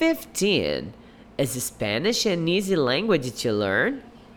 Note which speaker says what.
Speaker 1: 15. Is Spanish an easy language to learn?